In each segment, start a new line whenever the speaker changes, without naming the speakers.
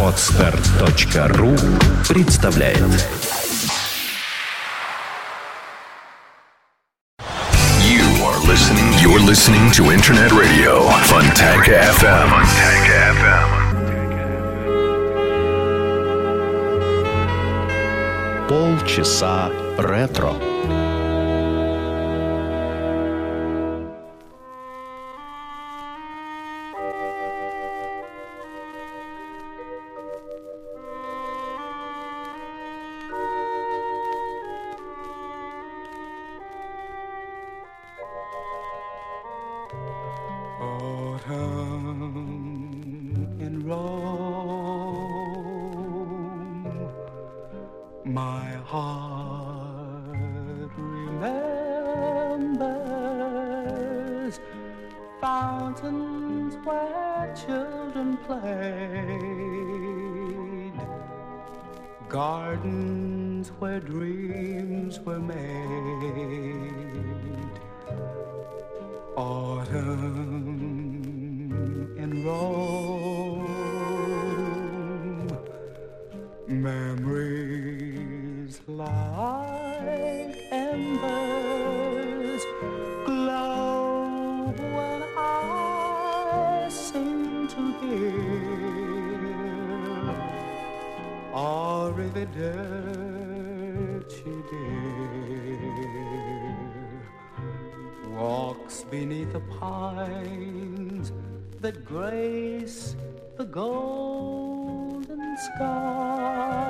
Отстар.ру представляет
You are listening. You're listening to Internet Radio Fontanka FM. Fontanka FM.
полчаса ретро.
Fountains where children played, gardens where dreams were made. Autumn in Dear walks beneath the pines that grace the golden sky.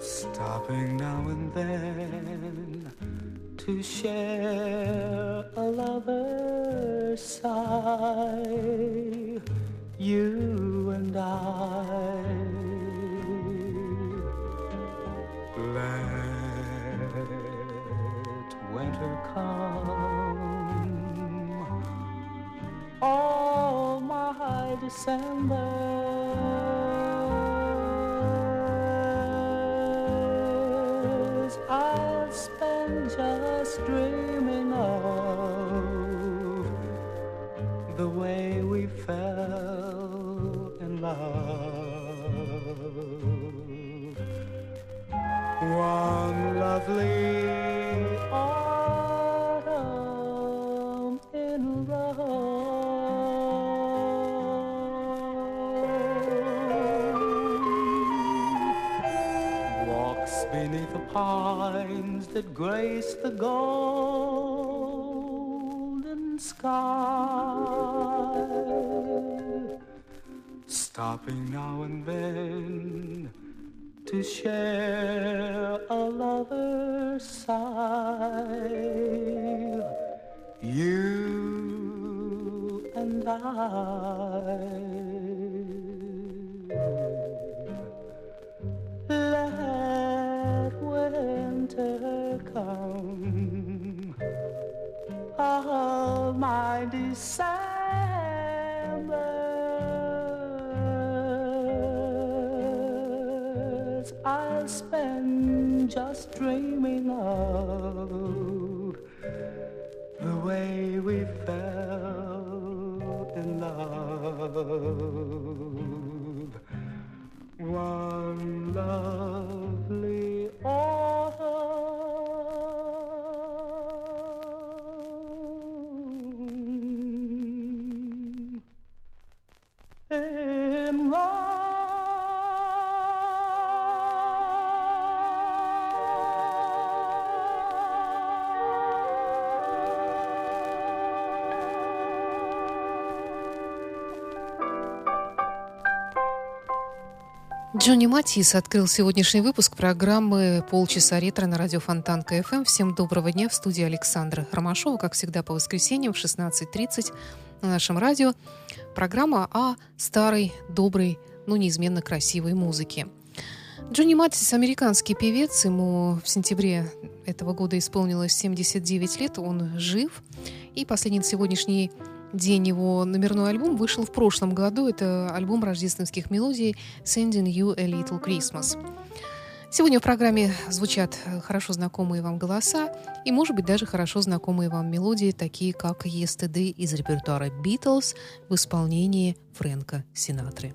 Stopping now and then to share a lover's sigh, you and I. Let winter come. All my Decembers I'll spend just dreaming of the way we fell in love. One lovely autumn in Rome walks beneath the pines that grace the golden Stopping now and then to share a lover's sigh. You and I. Let winter come. All my Decembers spend just dreaming of the way we fell in love. One lovely
Джонни Матис открыл сегодняшний выпуск программы «Полчаса ретро» на радио Фонтан КФМ. Всем доброго дня в студии Александра Ромашова. Как всегда, по воскресеньям в 16.30 на нашем радио. Программа о старой, доброй, но неизменно красивой музыке. Джонни Матис – американский певец. Ему в сентябре этого года исполнилось 79 лет. Он жив. И последний сегодняшний день его номерной альбом вышел в прошлом году. Это альбом рождественских мелодий «Sending You a Little Christmas». Сегодня в программе звучат хорошо знакомые вам голоса и, может быть, даже хорошо знакомые вам мелодии, такие как «Yesterday» из репертуара «Beatles» в исполнении Фрэнка Синатры.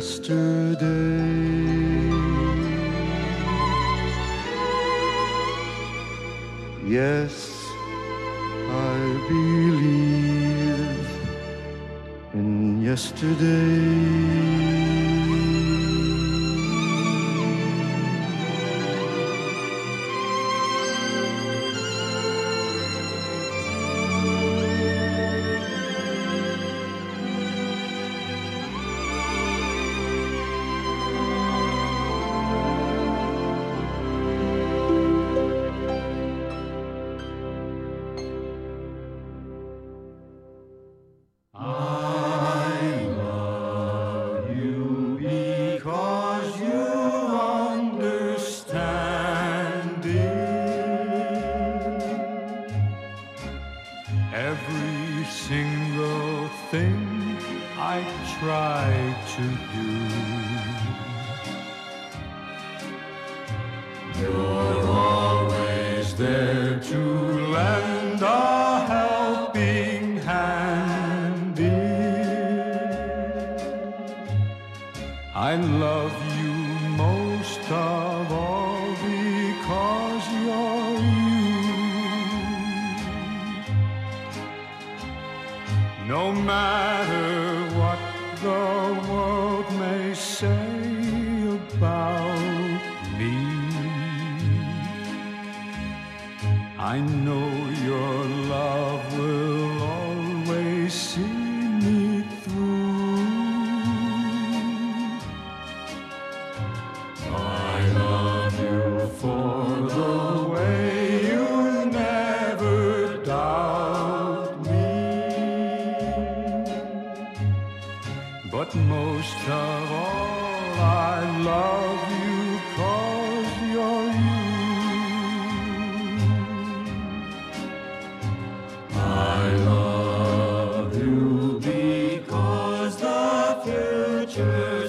Yesterday. Yes, I believe in yesterday.
I love you most of all because you're you. No matter future's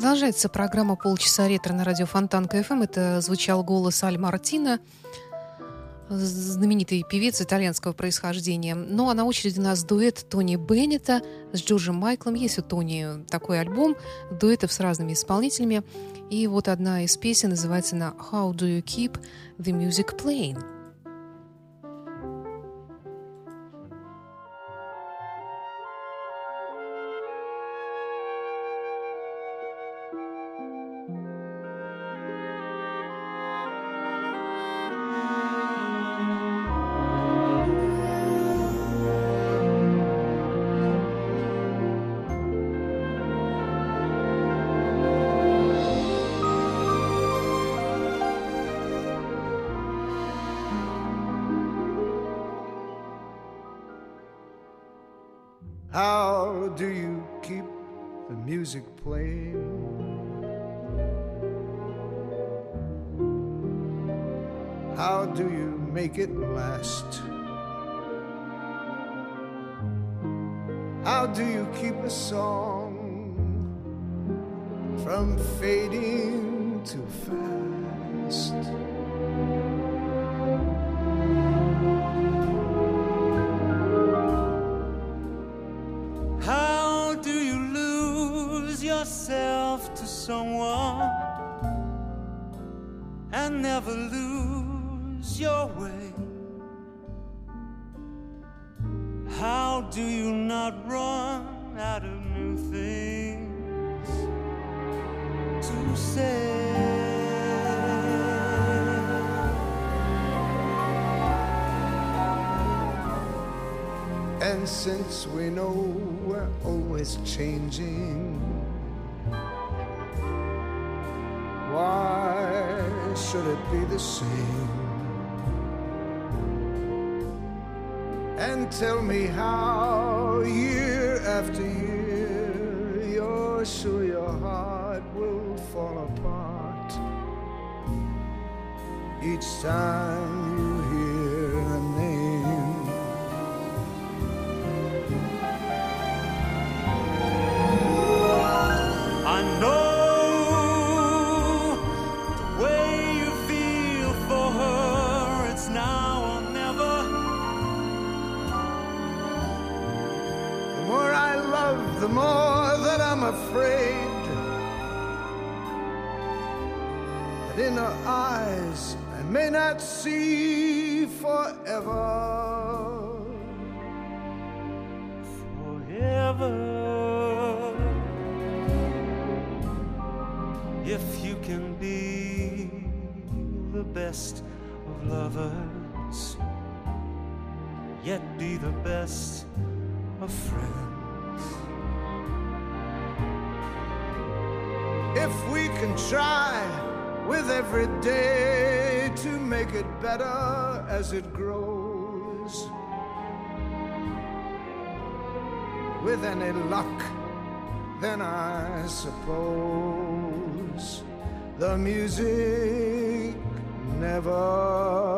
Продолжается программа «Полчаса ретро» на радио Фонтанка ФМ. Это звучал голос Аль Мартина, знаменитой певицы итальянского происхождения. Ну а на очереди у нас дуэт Тони Беннета с Джорджем Майклом. Есть у Тони такой альбом дуэтов с разными исполнителями. И вот одна из песен называется на «How do you keep the music playing?»
Playing? How do you make it last? How do you keep a song from fading too fast?
Do you not run out of new things to say?
And since we know we're always changing, why should it be the same? And tell me how, year after year, you're sure your heart will fall apart. Each time
the
more that I'm afraid that in her eyes I may not see forever.
Forever. If you can be the best of lovers, yet be the best
of friends. can try with every day to make it better as it grows. With any luck, then I suppose the music never.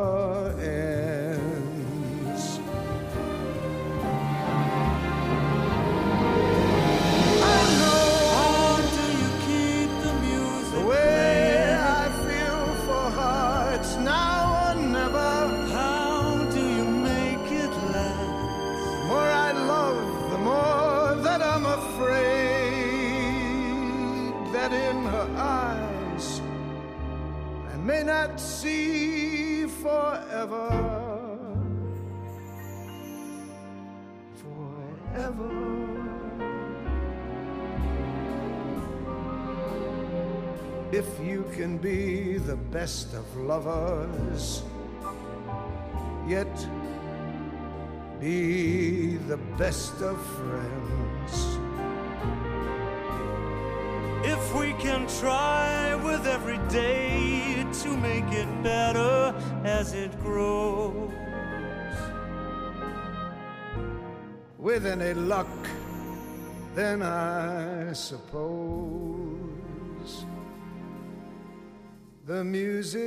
can be the best of lovers, yet be the best of friends.
If we can try with every day to make it better as it grows,
with any luck, then I suppose the music.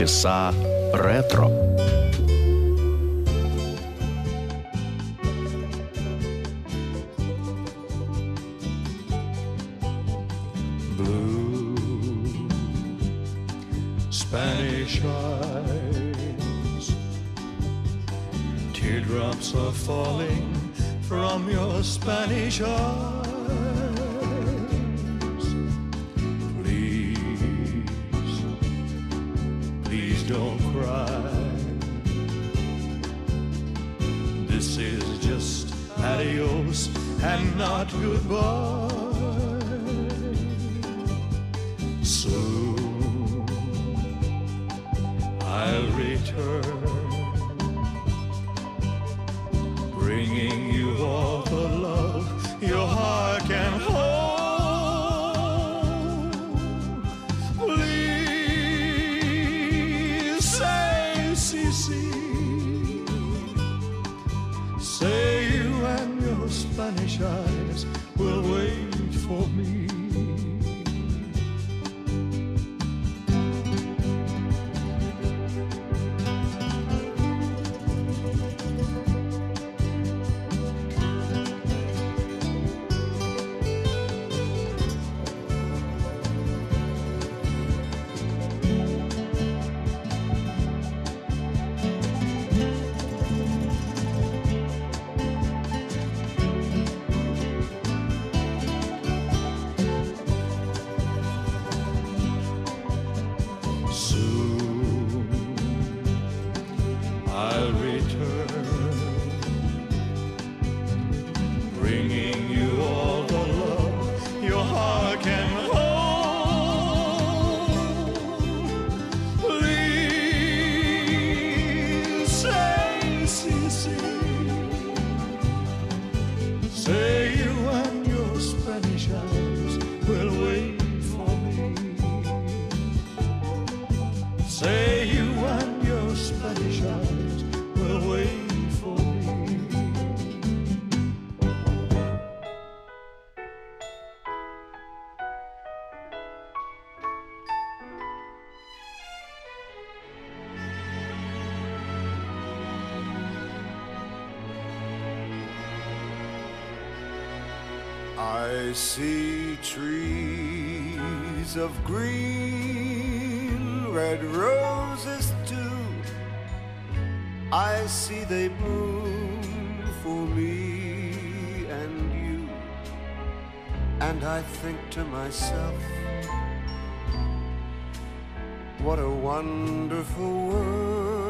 часа ретро.
So
I see trees of green, red roses too. I see they bloom for me and you. And I think to myself, what a wonderful world.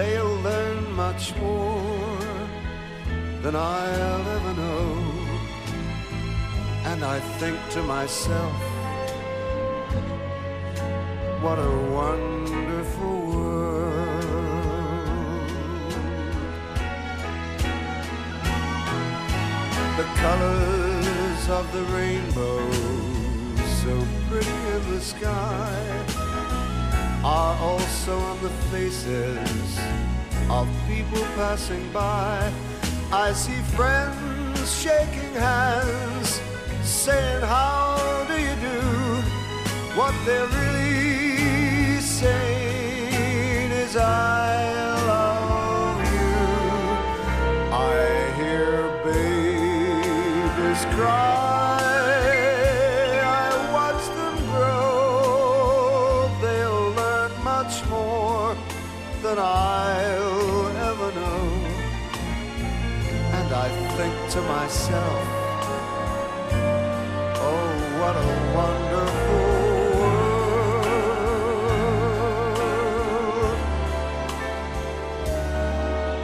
They'll learn much more than I'll ever know. And I think to myself, what a wonderful world. The colors of the rainbow, so pretty in the sky, are also on the faces of people passing by. I see friends shaking hands, saying, How do you do? What they're really saying is, I myself, oh, what a wonderful world.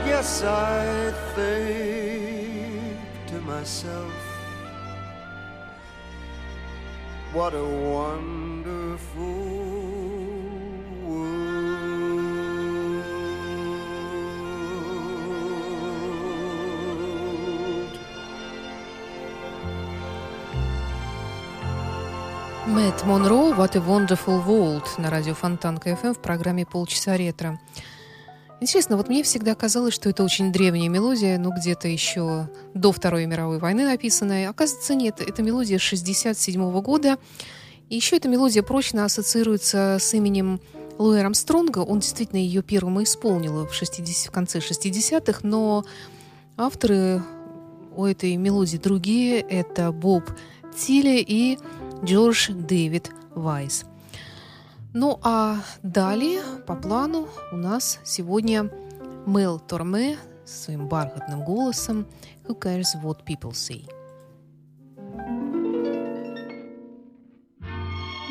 Yes, I think to myself, what a wonderful
Мэтт Монро «What a Wonderful World» на радио Фонтанка FM в программе «Полчаса ретро». Интересно, вот мне всегда казалось, что это очень древняя мелодия, ну, где-то еще до Второй мировой войны написанная. Оказывается, нет, это мелодия 67 года. И еще эта мелодия прочно ассоциируется с именем Луи Армстронга. Он действительно ее первым исполнил в, 60, в конце 60-х, но авторы у этой мелодии другие. Это Боб Тилли и Джордж Дэвид Вайс. Ну а далее по плану у нас сегодня Мел Торме со своим бархатным голосом «Who cares what people say?»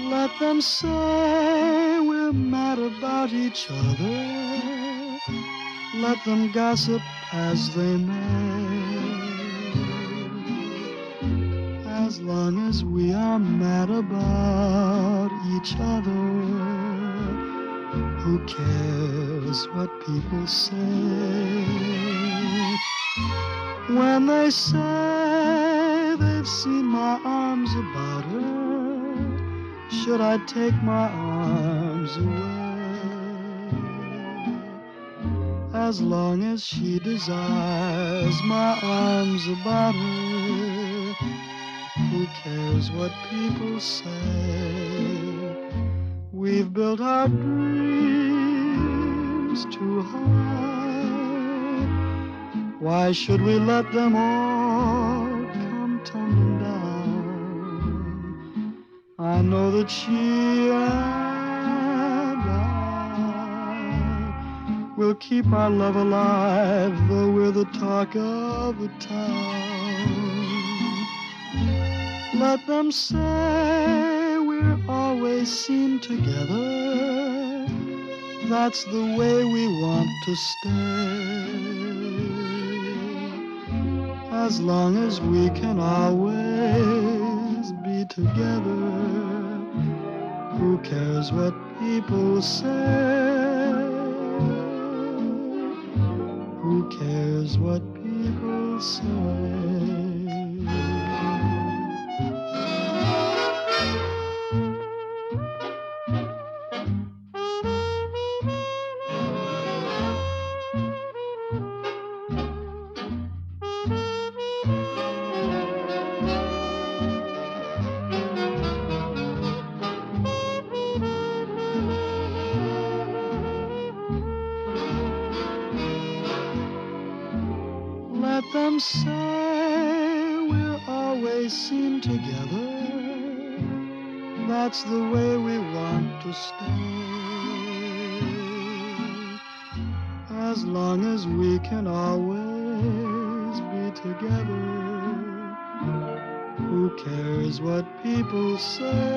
Let them say we're mad about each other. Let them gossip as they may. As long as we are mad about each other, who cares what people say? When they say they've seen my arms about her, should I take my arms away? As long as she desires my arms about her, what people say? We've built our dreams too high. Why should we let them all come tumbling down? I know that she and I will keep our love alive, though we're the talk of the town. Let them say we're always seen together. That's the way we want to stay. As long as we can always be together. Who cares what people say? Who cares what people say? Can always be together. Who cares what people say?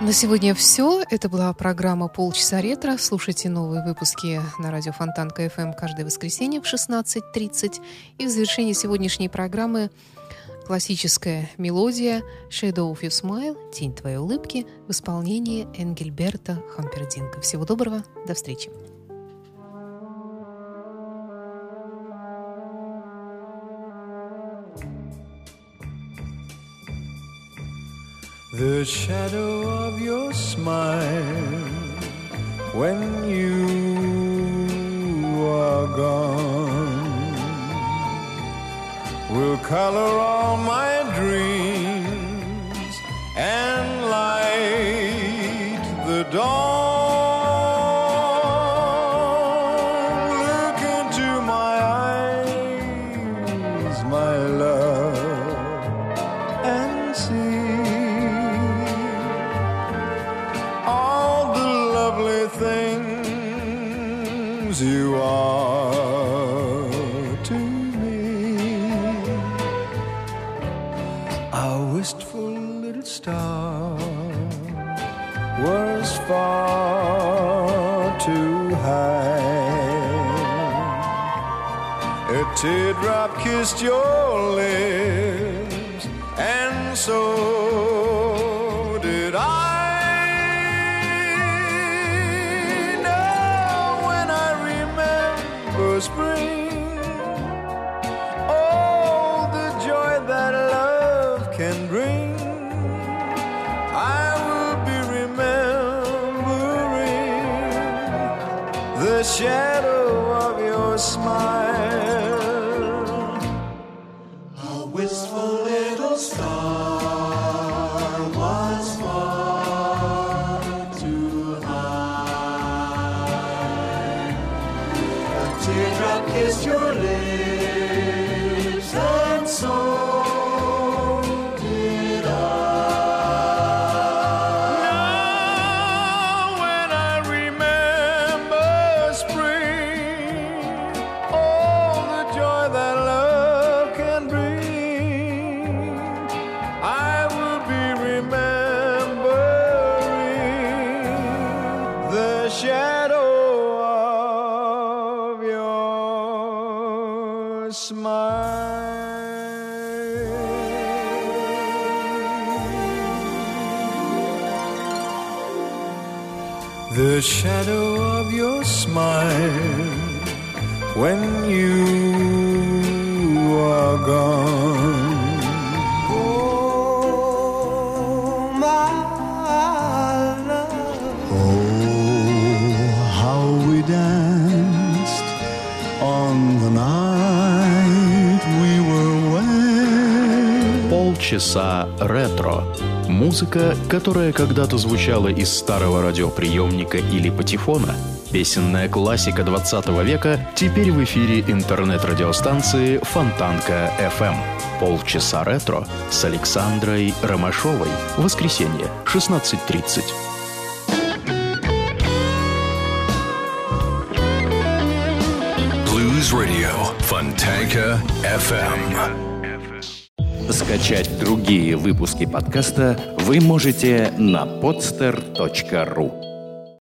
На сегодня все. Это была программа «Полчаса ретро». Слушайте новые выпуски на радио Фонтан КФМ каждое воскресенье в 16.30. И в завершении сегодняшней программы классическая мелодия «Shadow of Your Smile» «Тень твоей улыбки» в исполнении Энгельберта Хампердинка. Всего доброго. До встречи.
The shadow of your smile when you are gone will color all my dreams and light the dawn. When you are gone. Oh, my love.
Oh, how we danced on the night we were wed.
Полчаса ретро. Музыка, которая когда-то звучала из старого радиоприемника или патефона, Песенная классика 20 века теперь в эфире интернет-радиостанции Фонтанка FM. Полчаса ретро с Александрой Ромашовой. Воскресенье, 16.30.
Blues Radio, Fontanka FM.
Скачать другие выпуски подкаста вы можете на podster.ru